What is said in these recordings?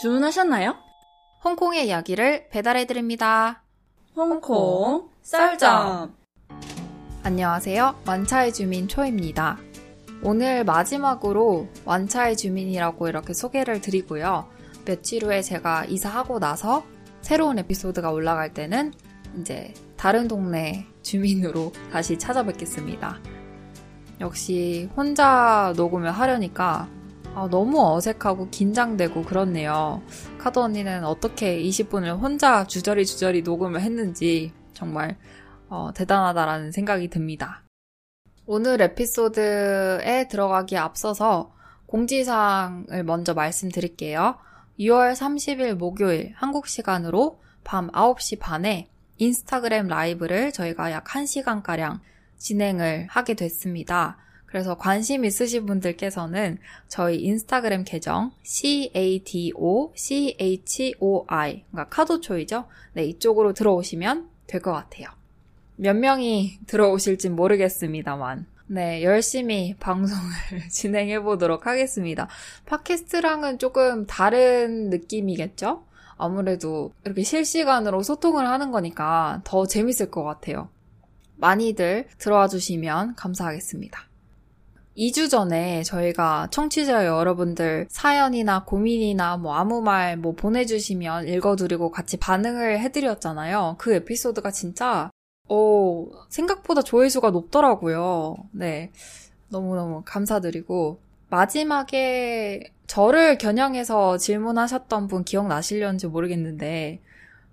주문하셨나요? 홍콩의 이야기를 배달해드립니다. 홍콩 썰점 안녕하세요. 완차의 주민 초입니다. 오늘 마지막으로 완차의 주민이라고 이렇게 소개를 드리고요. 며칠 후에 제가 이사하고 나서 새로운 에피소드가 올라갈 때는 이제 다른 동네 주민으로 다시 찾아뵙겠습니다. 역시 혼자 녹음을 하려니까 아, 너무 어색하고 긴장되고 그렇네요. 카드 언니는 어떻게 20분을 혼자 주저리 주저리 녹음을 했는지 정말 어, 대단하다라는 생각이 듭니다. 오늘 에피소드에 들어가기에 앞서서 공지사항을 먼저 말씀드릴게요. 6월 30일 목요일 한국 시간으로 밤 9시 반에 인스타그램 라이브를 저희가 약 1시간가량 진행을 하게 됐습니다. 그래서 관심 있으신 분들께서는 저희 인스타그램 계정 CADOCHOI 그러니까 카도초이죠. 네, 이쪽으로 들어오시면 될 것 같아요. 몇 명이 들어오실진 모르겠습니다만 네, 열심히 방송을 진행해 보도록 하겠습니다. 팟캐스트랑은 조금 다른 느낌이겠죠? 아무래도 이렇게 실시간으로 소통을 하는 거니까 더 재밌을 것 같아요. 많이들 들어와 주시면 감사하겠습니다. 2주 전에 저희가 청취자 여러분들 사연이나 고민이나 뭐 아무 말 뭐 보내주시면 읽어드리고 같이 반응을 해드렸잖아요. 그 에피소드가 진짜, 어, 생각보다 조회수가 높더라고요. 네. 너무너무 감사드리고. 마지막에 저를 겨냥해서 질문하셨던 분 기억나시려는지 모르겠는데,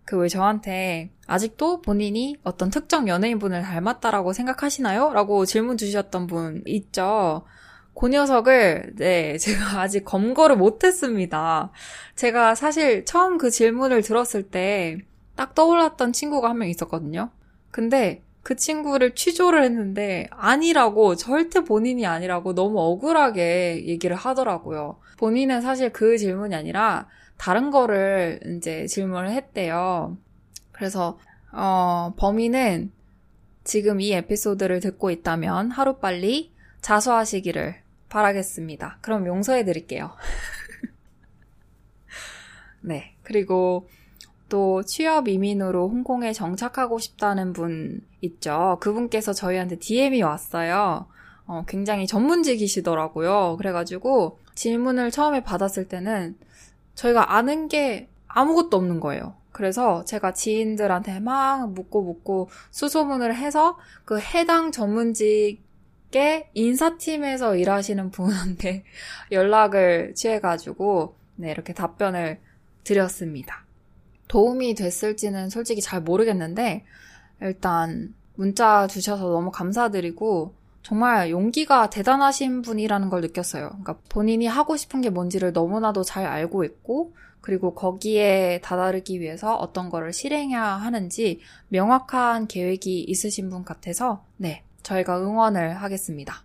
그 왜 저한테 아직도 본인이 어떤 특정 연예인분을 닮았다라고 생각하시나요? 라고 질문 주셨던 분 있죠. 그 녀석을, 네, 제가 아직 검거를 못했습니다. 제가 사실 처음 그 질문을 들었을 때 딱 떠올랐던 친구가 한 명 있었거든요. 근데 그 친구를 취조를 했는데 아니라고, 절대 본인이 아니라고 너무 억울하게 얘기를 하더라고요. 본인은 사실 그 질문이 아니라 다른 거를 이제 질문을 했대요. 그래서 어, 범인은 지금 이 에피소드를 듣고 있다면 하루빨리 자수하시기를 바라겠습니다. 그럼 용서해 드릴게요. 네. 그리고 또 취업 이민으로 홍콩에 정착하고 싶다는 분 있죠. 그분께서 저희한테 DM이 왔어요. 어, 굉장히 전문직이시더라고요. 그래가지고 질문을 처음에 받았을 때는 저희가 아는 게 아무것도 없는 거예요. 그래서 제가 지인들한테 막 묻고 묻고 수소문을 해서 그 해당 전문직의 인사팀에서 일하시는 분한테 연락을 취해가지고 네, 이렇게 답변을 드렸습니다. 도움이 됐을지는 솔직히 잘 모르겠는데 일단 문자 주셔서 너무 감사드리고 정말 용기가 대단하신 분이라는 걸 느꼈어요. 그러니까 본인이 하고 싶은 게 뭔지를 너무나도 잘 알고 있고, 그리고 거기에 다다르기 위해서 어떤 거를 실행해야 하는지 명확한 계획이 있으신 분 같아서, 네, 저희가 응원을 하겠습니다.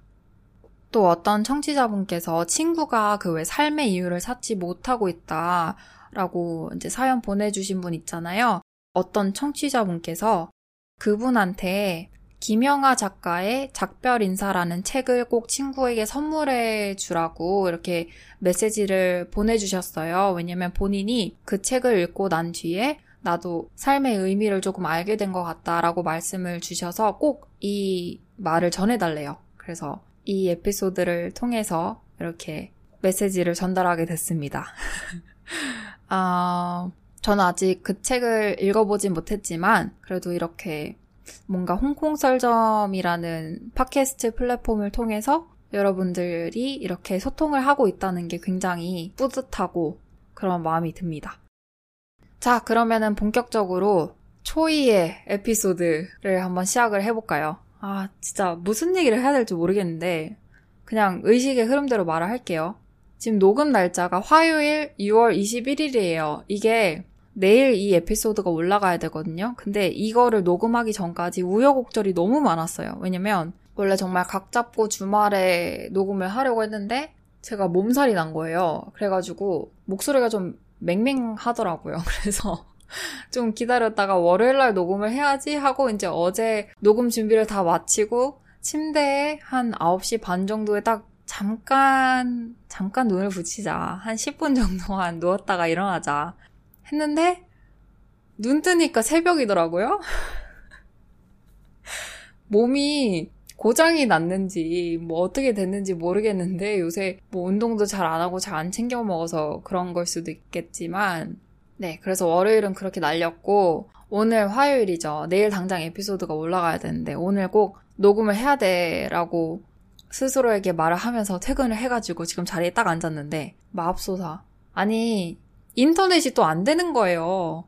또 어떤 청취자분께서 친구가 그 왜 삶의 이유를 찾지 못하고 있다 라고 이제 사연 보내주신 분 있잖아요. 어떤 청취자분께서 그분한테 김영하 작가의 작별 인사라는 책을 꼭 친구에게 선물해 주라고 이렇게 메시지를 보내주셨어요. 왜냐면 본인이 그 책을 읽고 난 뒤에 나도 삶의 의미를 조금 알게 된 것 같다라고 말씀을 주셔서 꼭 이 말을 전해달래요. 그래서 이 에피소드를 통해서 이렇게 메시지를 전달하게 됐습니다. 아, 저는 아직 그 책을 읽어보진 못했지만, 그래도 이렇게 뭔가 홍콩 썰점이라는 팟캐스트 플랫폼을 통해서 여러분들이 이렇게 소통을 하고 있다는 게 굉장히 뿌듯하고 그런 마음이 듭니다. 자, 그러면은 본격적으로 초이의 에피소드를 한번 시작을 해볼까요? 아, 진짜 무슨 얘기를 해야 될지 모르겠는데, 그냥 의식의 흐름대로 말을 할게요. 지금 녹음 날짜가 화요일 6월 21일이에요. 이게 내일 이 에피소드가 올라가야 되거든요. 근데 이거를 녹음하기 전까지 우여곡절이 너무 많았어요. 왜냐면 원래 정말 각 잡고 주말에 녹음을 하려고 했는데 제가 몸살이 난 거예요. 그래가지고 목소리가 좀 맹맹하더라고요. 그래서 좀 기다렸다가 월요일 날 녹음을 해야지 하고 이제 어제 녹음 준비를 다 마치고 침대에 한 9시 반 정도에 딱 잠깐, 잠깐 눈을 붙이자. 한 10분 정도만 누웠다가 일어나자. 했는데, 눈 뜨니까 새벽이더라고요? 몸이 고장이 났는지, 뭐 어떻게 됐는지 모르겠는데, 요새 뭐 운동도 잘 안 하고 잘 안 챙겨 먹어서 그런 걸 수도 있겠지만, 네, 그래서 월요일은 그렇게 날렸고, 오늘 화요일이죠. 내일 당장 에피소드가 올라가야 되는데, 오늘 꼭 녹음을 해야 돼, 라고 스스로에게 말을 하면서 퇴근을 해가지고 지금 자리에 딱 앉았는데, 마법소사. 아니, 인터넷이 또 안 되는 거예요.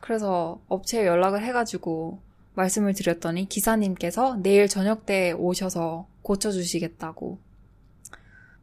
그래서 업체에 연락을 해가지고 말씀을 드렸더니 기사님께서 내일 저녁 때 오셔서 고쳐주시겠다고.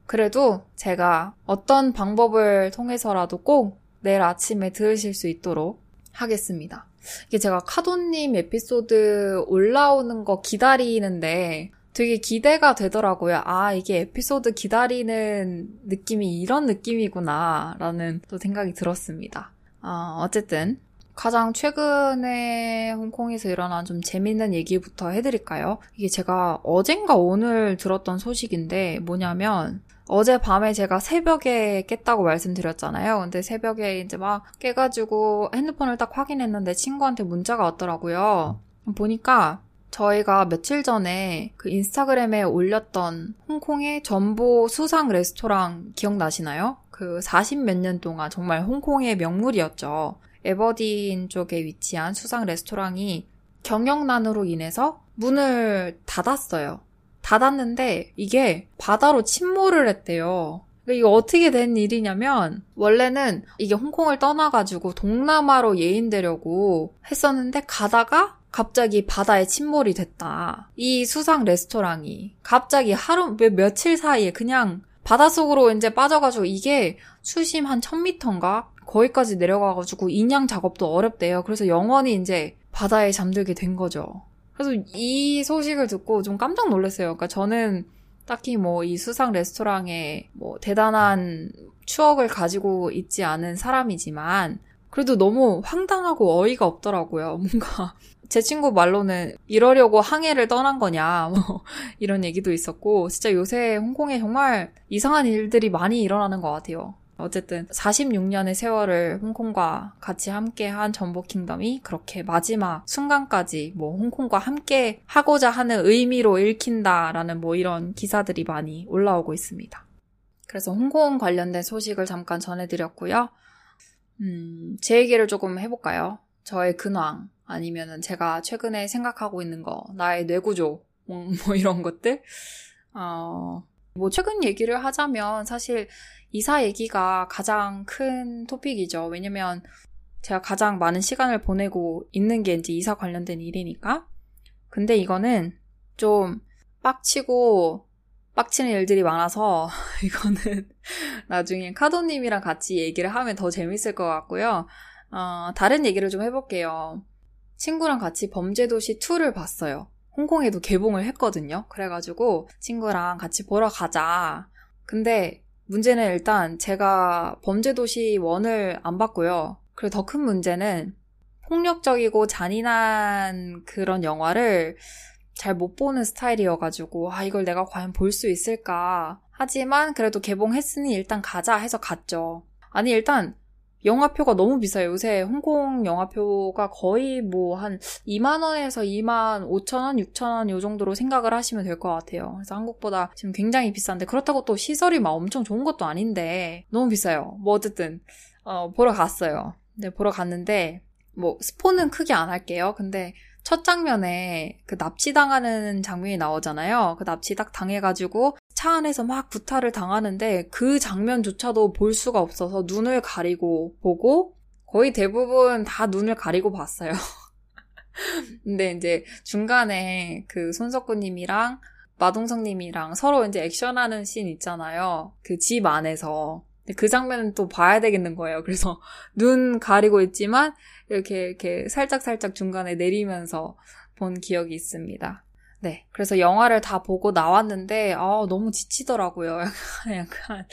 그래도 제가 어떤 방법을 통해서라도 꼭 내일 아침에 들으실 수 있도록 하겠습니다. 이게 제가 카도님 에피소드 올라오는 거 기다리는데 되게 기대가 되더라고요. 아, 이게 에피소드 기다리는 느낌이 이런 느낌이구나, 라는 또 생각이 들었습니다. 어, 어쨌든, 가장 최근에 홍콩에서 일어난 좀 재밌는 얘기부터 해드릴까요? 이게 제가 어젠가 오늘 들었던 소식인데, 뭐냐면, 어젯밤에 제가 새벽에 깼다고 말씀드렸잖아요. 근데 새벽에 이제 막 깨가지고 핸드폰을 딱 확인했는데 친구한테 문자가 왔더라고요. 보니까 저희가 며칠 전에 그 인스타그램에 올렸던 홍콩의 전보 수상 레스토랑 기억나시나요? 그 40 몇 년 동안 정말 홍콩의 명물이었죠. 에버딘 쪽에 위치한 수상 레스토랑이 경영난으로 인해서 문을 닫았어요. 닫았는데 이게 바다로 침몰을 했대요. 그러니까 이거 어떻게 된 일이냐면 원래는 이게 홍콩을 떠나가지고 동남아로 예인되려고 했었는데 가다가 갑자기 바다에 침몰이 됐다. 이 수상 레스토랑이 갑자기 하루 몇, 며칠 사이에 그냥 바닷속으로 이제 빠져가지고 이게 수심 한 1000m인가 거기까지 내려가가지고 인양 작업도 어렵대요. 그래서 영원히 이제 바다에 잠들게 된 거죠. 그래서 이 소식을 듣고 좀 깜짝 놀랐어요. 그러니까 저는 딱히 뭐 이 수상 레스토랑에 뭐 대단한 추억을 가지고 있지 않은 사람이지만 그래도 너무 황당하고 어이가 없더라고요. 뭔가 제 친구 말로는 이러려고 항해를 떠난 거냐, 뭐, 이런 얘기도 있었고, 진짜 요새 홍콩에 정말 이상한 일들이 많이 일어나는 것 같아요. 어쨌든 46년의 세월을 홍콩과 같이 함께한 전복 킹덤이 그렇게 마지막 순간까지 뭐 홍콩과 함께 하고자 하는 의미로 읽힌다라는 뭐 이런 기사들이 많이 올라오고 있습니다. 그래서 홍콩 관련된 소식을 잠깐 전해드렸고요. 음, 제 얘기를 조금 해볼까요? 저의 근황, 아니면은 제가 최근에 생각하고 있는 거, 나의 뇌구조, 뭐, 뭐 이런 것들. 어, 뭐 최근 얘기를 하자면 사실 이사 얘기가 가장 큰 토픽이죠. 왜냐면 제가 가장 많은 시간을 보내고 있는 게 이제 이사 관련된 일이니까. 근데 이거는 좀 빡치고 빡치는 일들이 많아서 이거는 나중에 카도님이랑 같이 얘기를 하면 더 재밌을 것 같고요. 어, 다른 얘기를 좀 해볼게요. 친구랑 같이 범죄도시 2를 봤어요. 홍콩에도 개봉을 했거든요. 그래가지고 친구랑 같이 보러 가자. 근데 문제는 일단 제가 범죄도시 1을 안 봤고요. 그리고 더 큰 문제는 폭력적이고 잔인한 그런 영화를 잘 못 보는 스타일이어가지고, 아, 이걸 내가 과연 볼 수 있을까. 하지만 그래도 개봉했으니 일단 가자 해서 갔죠. 아니, 일단 영화표가 너무 비싸요. 요새 홍콩 영화표가 거의 뭐 한 2만원에서 2만 5천원, 6천원 요 정도로 생각을 하시면 될 것 같아요. 그래서 한국보다 지금 굉장히 비싼데 그렇다고 또 시설이 막 엄청 좋은 것도 아닌데 너무 비싸요. 뭐 어쨌든 어, 보러 갔어요. 네, 보러 갔는데 뭐 스포는 크게 안 할게요. 근데 첫 장면에 그 납치당하는 장면이 나오잖아요. 그 납치 딱 당해가지고 차 안에서 막 구타를 당하는데 그 장면조차도 볼 수가 없어서 눈을 가리고 보고 거의 대부분 다 눈을 가리고 봤어요. 근데 이제 중간에 그 손석구님이랑 마동석님이랑 서로 이제 액션하는 씬 있잖아요. 그 집 안에서. 그 장면은 또 봐야 되겠는 거예요. 그래서 눈 가리고 있지만 이렇게 이렇게 살짝 살짝 중간에 내리면서 본 기억이 있습니다. 네. 그래서 영화를 다 보고 나왔는데, 아, 너무 지치더라고요. 약간, 약간,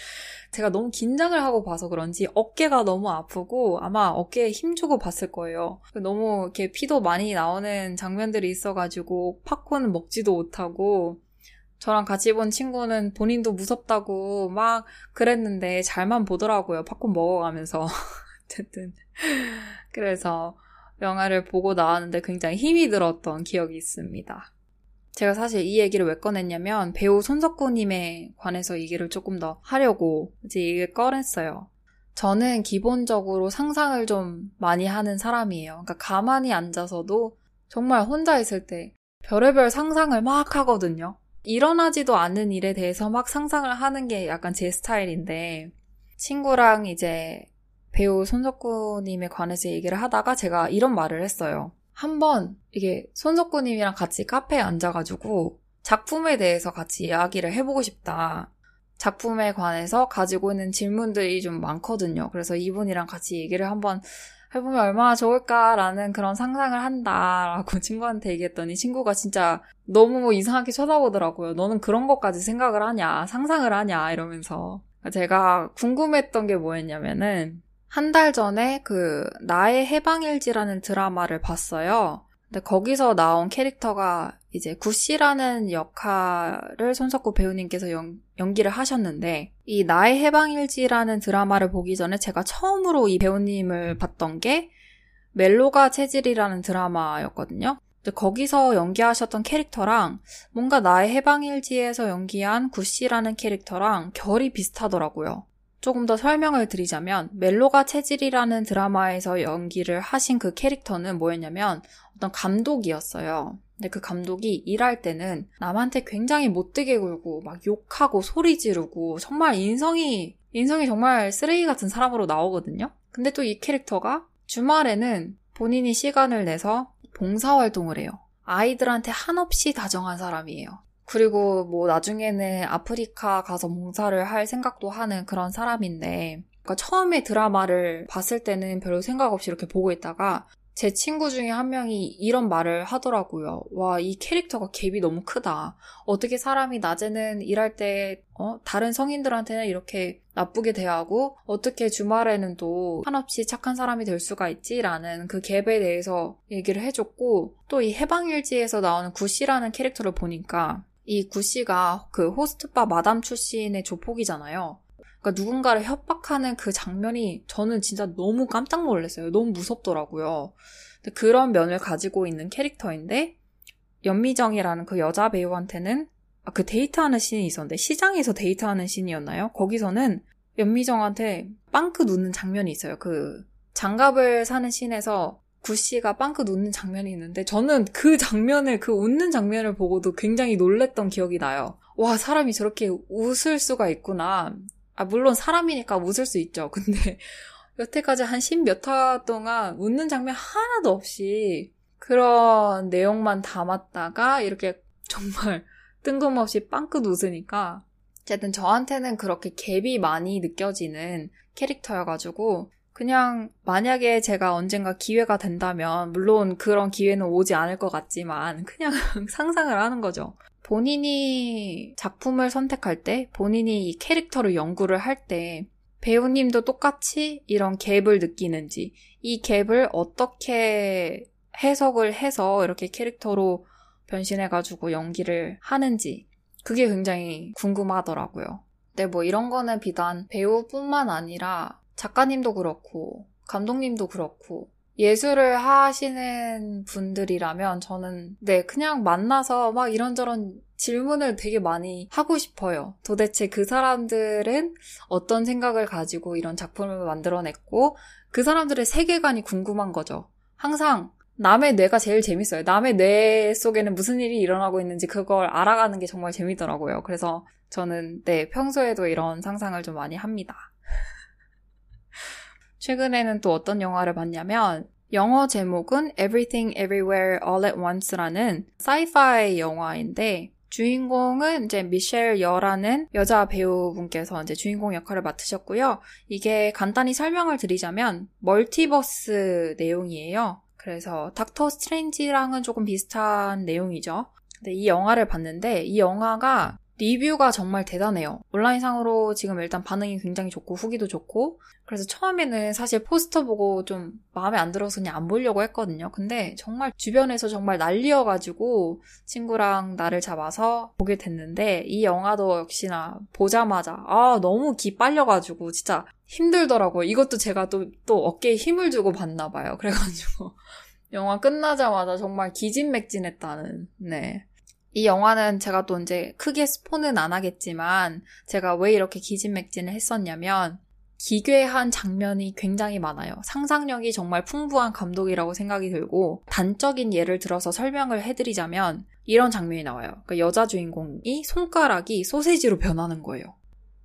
제가 너무 긴장을 하고 봐서 그런지 어깨가 너무 아프고 아마 어깨에 힘주고 봤을 거예요. 너무 이렇게 피도 많이 나오는 장면들이 있어가지고 팝콘은 먹지도 못하고 저랑 같이 본 친구는 본인도 무섭다고 막 그랬는데 잘만 보더라고요. 팝콘 먹어가면서. 어쨌든. 그래서 영화를 보고 나왔는데 굉장히 힘이 들었던 기억이 있습니다. 제가 사실 이 얘기를 왜 꺼냈냐면 배우 손석구님에 관해서 얘기를 조금 더 하려고 이제 얘기를 꺼냈어요. 저는 기본적으로 상상을 좀 많이 하는 사람이에요. 그러니까 가만히 앉아서도 정말 혼자 있을 때 별의별 상상을 막 하거든요. 일어나지도 않는 일에 대해서 막 상상을 하는 게 약간 제 스타일인데 친구랑 이제 배우 손석구님에 관해서 얘기를 하다가 제가 이런 말을 했어요. 한번 이게 손석구님이랑 같이 카페에 앉아가지고 작품에 대해서 같이 이야기를 해보고 싶다. 작품에 관해서 가지고 있는 질문들이 좀 많거든요. 그래서 이분이랑 같이 얘기를 한번 해보면 얼마나 좋을까라는 그런 상상을 한다라고 친구한테 얘기했더니 친구가 진짜 너무 이상하게 쳐다보더라고요. 너는 그런 것까지 생각을 하냐, 상상을 하냐, 이러면서. 제가 궁금했던 게 뭐였냐면은, 한 달 전에 그, 나의 해방일지라는 드라마를 봤어요. 근데 거기서 나온 캐릭터가 이제 구씨라는 역할을 손석구 배우님께서 연, 연기를 하셨는데 이 나의 해방일지라는 드라마를 보기 전에 제가 처음으로 이 배우님을 봤던 게 멜로가 체질이라는 드라마였거든요. 거기서 연기하셨던 캐릭터랑 뭔가 나의 해방일지에서 연기한 구씨라는 캐릭터랑 결이 비슷하더라고요. 조금 더 설명을 드리자면 멜로가 체질이라는 드라마에서 연기를 하신 그 캐릭터는 뭐였냐면 어떤 감독이었어요. 근데 그 감독이 일할 때는 남한테 굉장히 못되게 굴고 막 욕하고 소리 지르고 정말 인성이 인성이 정말 쓰레기 같은 사람으로 나오거든요. 근데 또 이 캐릭터가 주말에는 본인이 시간을 내서 봉사활동을 해요. 아이들한테 한없이 다정한 사람이에요. 그리고 뭐 나중에는 아프리카 가서 봉사를 할 생각도 하는 그런 사람인데, 그러니까 처음에 드라마를 봤을 때는 별로 생각 없이 이렇게 보고 있다가 제 친구 중에 한 명이 이런 말을 하더라고요. 와, 이 캐릭터가 갭이 너무 크다. 어떻게 사람이 낮에는 일할 때, 어, 다른 성인들한테는 이렇게 나쁘게 대하고, 어떻게 주말에는 또 한없이 착한 사람이 될 수가 있지라는 그 갭에 대해서 얘기를 해줬고, 또 이 해방일지에서 나오는 구씨라는 캐릭터를 보니까, 이 구 씨가 그 호스트바 마담 출신의 조폭이잖아요. 그러니까 누군가를 협박하는 그 장면이 저는 진짜 너무 깜짝 놀랐어요. 너무 무섭더라고요. 그런 면을 가지고 있는 캐릭터인데 염미정이라는 그 여자 배우한테는 아, 그 데이트하는 씬이 있었는데 시장에서 데이트하는 씬이었나요? 거기서는 염미정한테 빵끗 웃는 장면이 있어요. 그 장갑을 사는 씬에서 구 씨가 빵끗 웃는 장면이 있는데 저는 그 장면을 그 웃는 장면을 보고도 굉장히 놀랬던 기억이 나요. 와 사람이 저렇게 웃을 수가 있구나. 아, 물론 사람이니까 웃을 수 있죠. 근데 여태까지 한 십 몇 화 동안 웃는 장면 하나도 없이 그런 내용만 담았다가 이렇게 정말 뜬금없이 빵긋 웃으니까 어쨌든 저한테는 그렇게 갭이 많이 느껴지는 캐릭터여가지고 그냥 만약에 제가 언젠가 기회가 된다면 물론 그런 기회는 오지 않을 것 같지만 그냥 상상을 하는 거죠. 본인이 작품을 선택할 때, 본인이 이 캐릭터를 연구를 할 때, 배우님도 똑같이 이런 갭을 느끼는지, 이 갭을 어떻게 해석을 해서 이렇게 캐릭터로 변신해가지고 연기를 하는지, 그게 굉장히 궁금하더라고요. 근데 뭐 이런 거는 비단 배우뿐만 아니라 작가님도 그렇고, 감독님도 그렇고, 예술을 하시는 분들이라면 저는 네, 그냥 만나서 막 이런저런 질문을 되게 많이 하고 싶어요. 도대체 그 사람들은 어떤 생각을 가지고 이런 작품을 만들어냈고 그 사람들의 세계관이 궁금한 거죠. 항상 남의 뇌가 제일 재밌어요. 남의 뇌 속에는 무슨 일이 일어나고 있는지 그걸 알아가는 게 정말 재밌더라고요. 그래서 저는 네, 평소에도 이런 상상을 좀 많이 합니다. 최근에는 또 어떤 영화를 봤냐면 영어 제목은 Everything Everywhere All at Once라는 사이파이 영화인데 주인공은 이제 미셸 여라는 여자 배우분께서 이제 주인공 역할을 맡으셨고요. 이게 간단히 설명을 드리자면 멀티버스 내용이에요. 그래서 닥터 스트레인지랑은 조금 비슷한 내용이죠. 근데 이 영화를 봤는데 이 영화가 리뷰가 정말 대단해요. 온라인상으로 지금 일단 반응이 굉장히 좋고 후기도 좋고 그래서 처음에는 사실 포스터 보고 좀 마음에 안 들어서 그냥 안 보려고 했거든요. 근데 정말 주변에서 정말 난리여가지고 친구랑 나를 잡아서 보게 됐는데 이 영화도 역시나 보자마자 아 너무 기 빨려가지고 진짜 힘들더라고요. 이것도 제가 또, 또 어깨에 힘을 주고 봤나 봐요. 그래가지고 영화 끝나자마자 정말 기진맥진했다는 네. 이 영화는 제가 또 이제 크게 스포는 안 하겠지만 제가 왜 이렇게 기진맥진을 했었냐면 기괴한 장면이 굉장히 많아요. 상상력이 정말 풍부한 감독이라고 생각이 들고 단적인 예를 들어서 설명을 해드리자면 이런 장면이 나와요. 그러니까 여자 주인공이 손가락이 소세지로 변하는 거예요.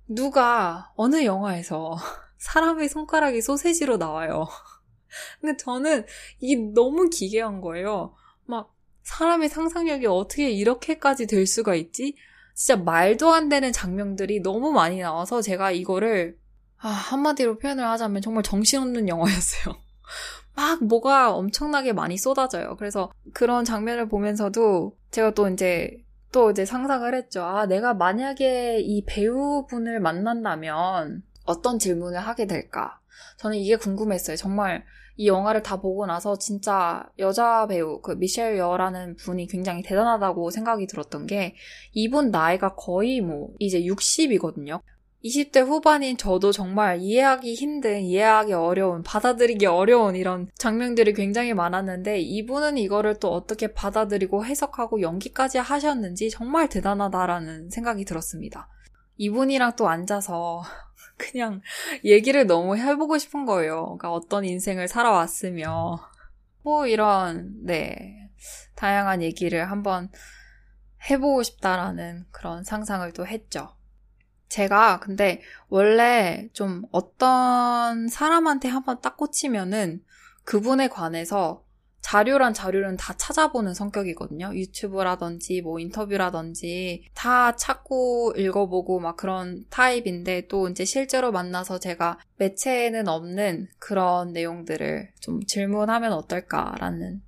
누가 어느 영화에서 사람의 손가락이 소세지로 나와요. 근데 저는 이게 너무 기괴한 거예요. 막 사람의 상상력이 어떻게 이렇게까지 될 수가 있지? 진짜 말도 안 되는 장면들이 너무 많이 나와서 제가 이거를 아, 한마디로 표현을 하자면 정말 정신없는 영화였어요. 막 뭐가 엄청나게 많이 쏟아져요. 그래서 그런 장면을 보면서도 제가 또 이제 또 이제 상상을 했죠. 아, 내가 만약에 이 배우분을 만난다면 어떤 질문을 하게 될까? 저는 이게 궁금했어요. 정말 이 영화를 다 보고 나서 진짜 여자 배우 그 미셸 여라는 분이 굉장히 대단하다고 생각이 들었던 게 이분 나이가 거의 뭐 이제 60이거든요. 20대 후반인 저도 정말 이해하기 힘든, 이해하기 어려운, 받아들이기 어려운 이런 장면들이 굉장히 많았는데 이분은 이거를 또 어떻게 받아들이고 해석하고 연기까지 하셨는지 정말 대단하다라는 생각이 들었습니다. 이분이랑 또 앉아서 그냥 얘기를 너무 해보고 싶은 거예요. 그러니까 어떤 인생을 살아왔으며 뭐 이런 네 다양한 얘기를 한번 해보고 싶다라는 그런 상상을 또 했죠. 제가 근데 원래 좀 어떤 사람한테 한번 딱 꽂히면은 그분에 관해서 자료란 자료는 다 찾아보는 성격이거든요. 유튜브라든지 뭐 인터뷰라든지 다 찾고 읽어보고 막 그런 타입인데 또 이제 실제로 만나서 제가 매체에는 없는 그런 내용들을 좀 질문하면 어떨까라는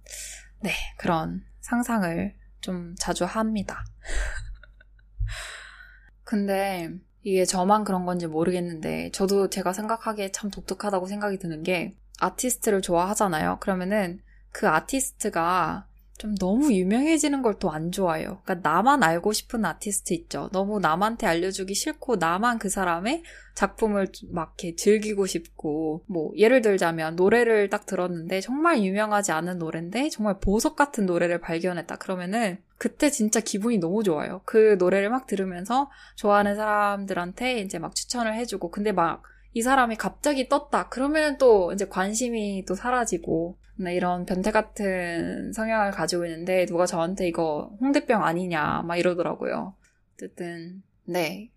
네, 그런 상상을 좀 자주 합니다. 근데 이게 저만 그런 건지 모르겠는데 저도 제가 생각하기에 참 독특하다고 생각이 드는 게 아티스트를 좋아하잖아요. 그러면은 그 아티스트가 좀 너무 유명해지는 걸 또 안 좋아해요. 그러니까 나만 알고 싶은 아티스트 있죠. 너무 남한테 알려주기 싫고 나만 그 사람의 작품을 막 이렇게 즐기고 싶고 뭐 예를 들자면 노래를 딱 들었는데 정말 유명하지 않은 노래인데 정말 보석 같은 노래를 발견했다. 그러면은 그때 진짜 기분이 너무 좋아요. 그 노래를 막 들으면서 좋아하는 사람들한테 이제 막 추천을 해주고 근데 막 이 사람이 갑자기 떴다. 그러면 또 이제 관심이 또 사라지고 네, 이런 변태 같은 성향을 가지고 있는데 누가 저한테 이거 홍대병 아니냐 막 이러더라고요. 어쨌든 네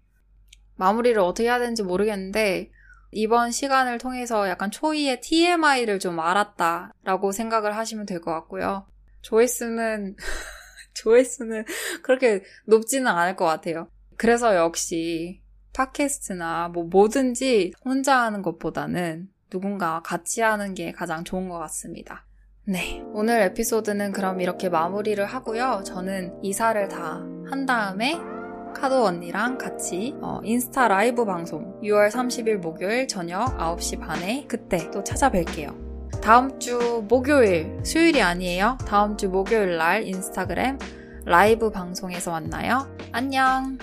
마무리를 어떻게 해야 되는지 모르겠는데 이번 시간을 통해서 약간 초이의 TMI를 좀 알았다라고 생각을 하시면 될 것 같고요. 조회수는 조회수는 그렇게 높지는 않을 것 같아요. 그래서 역시 팟캐스트나 뭐 뭐든지 혼자 하는 것보다는 누군가와 같이 하는 게 가장 좋은 것 같습니다. 네. 오늘 에피소드는 그럼 이렇게 마무리를 하고요. 저는 이사를 다 한 다음에 카도 언니랑 같이 어, 인스타 라이브 방송 6월 30일 목요일 저녁 9시 반에 그때 또 찾아뵐게요. 다음 주 목요일, 수요일이 아니에요. 다음 주 목요일 날 인스타그램 라이브 방송에서 만나요. 안녕!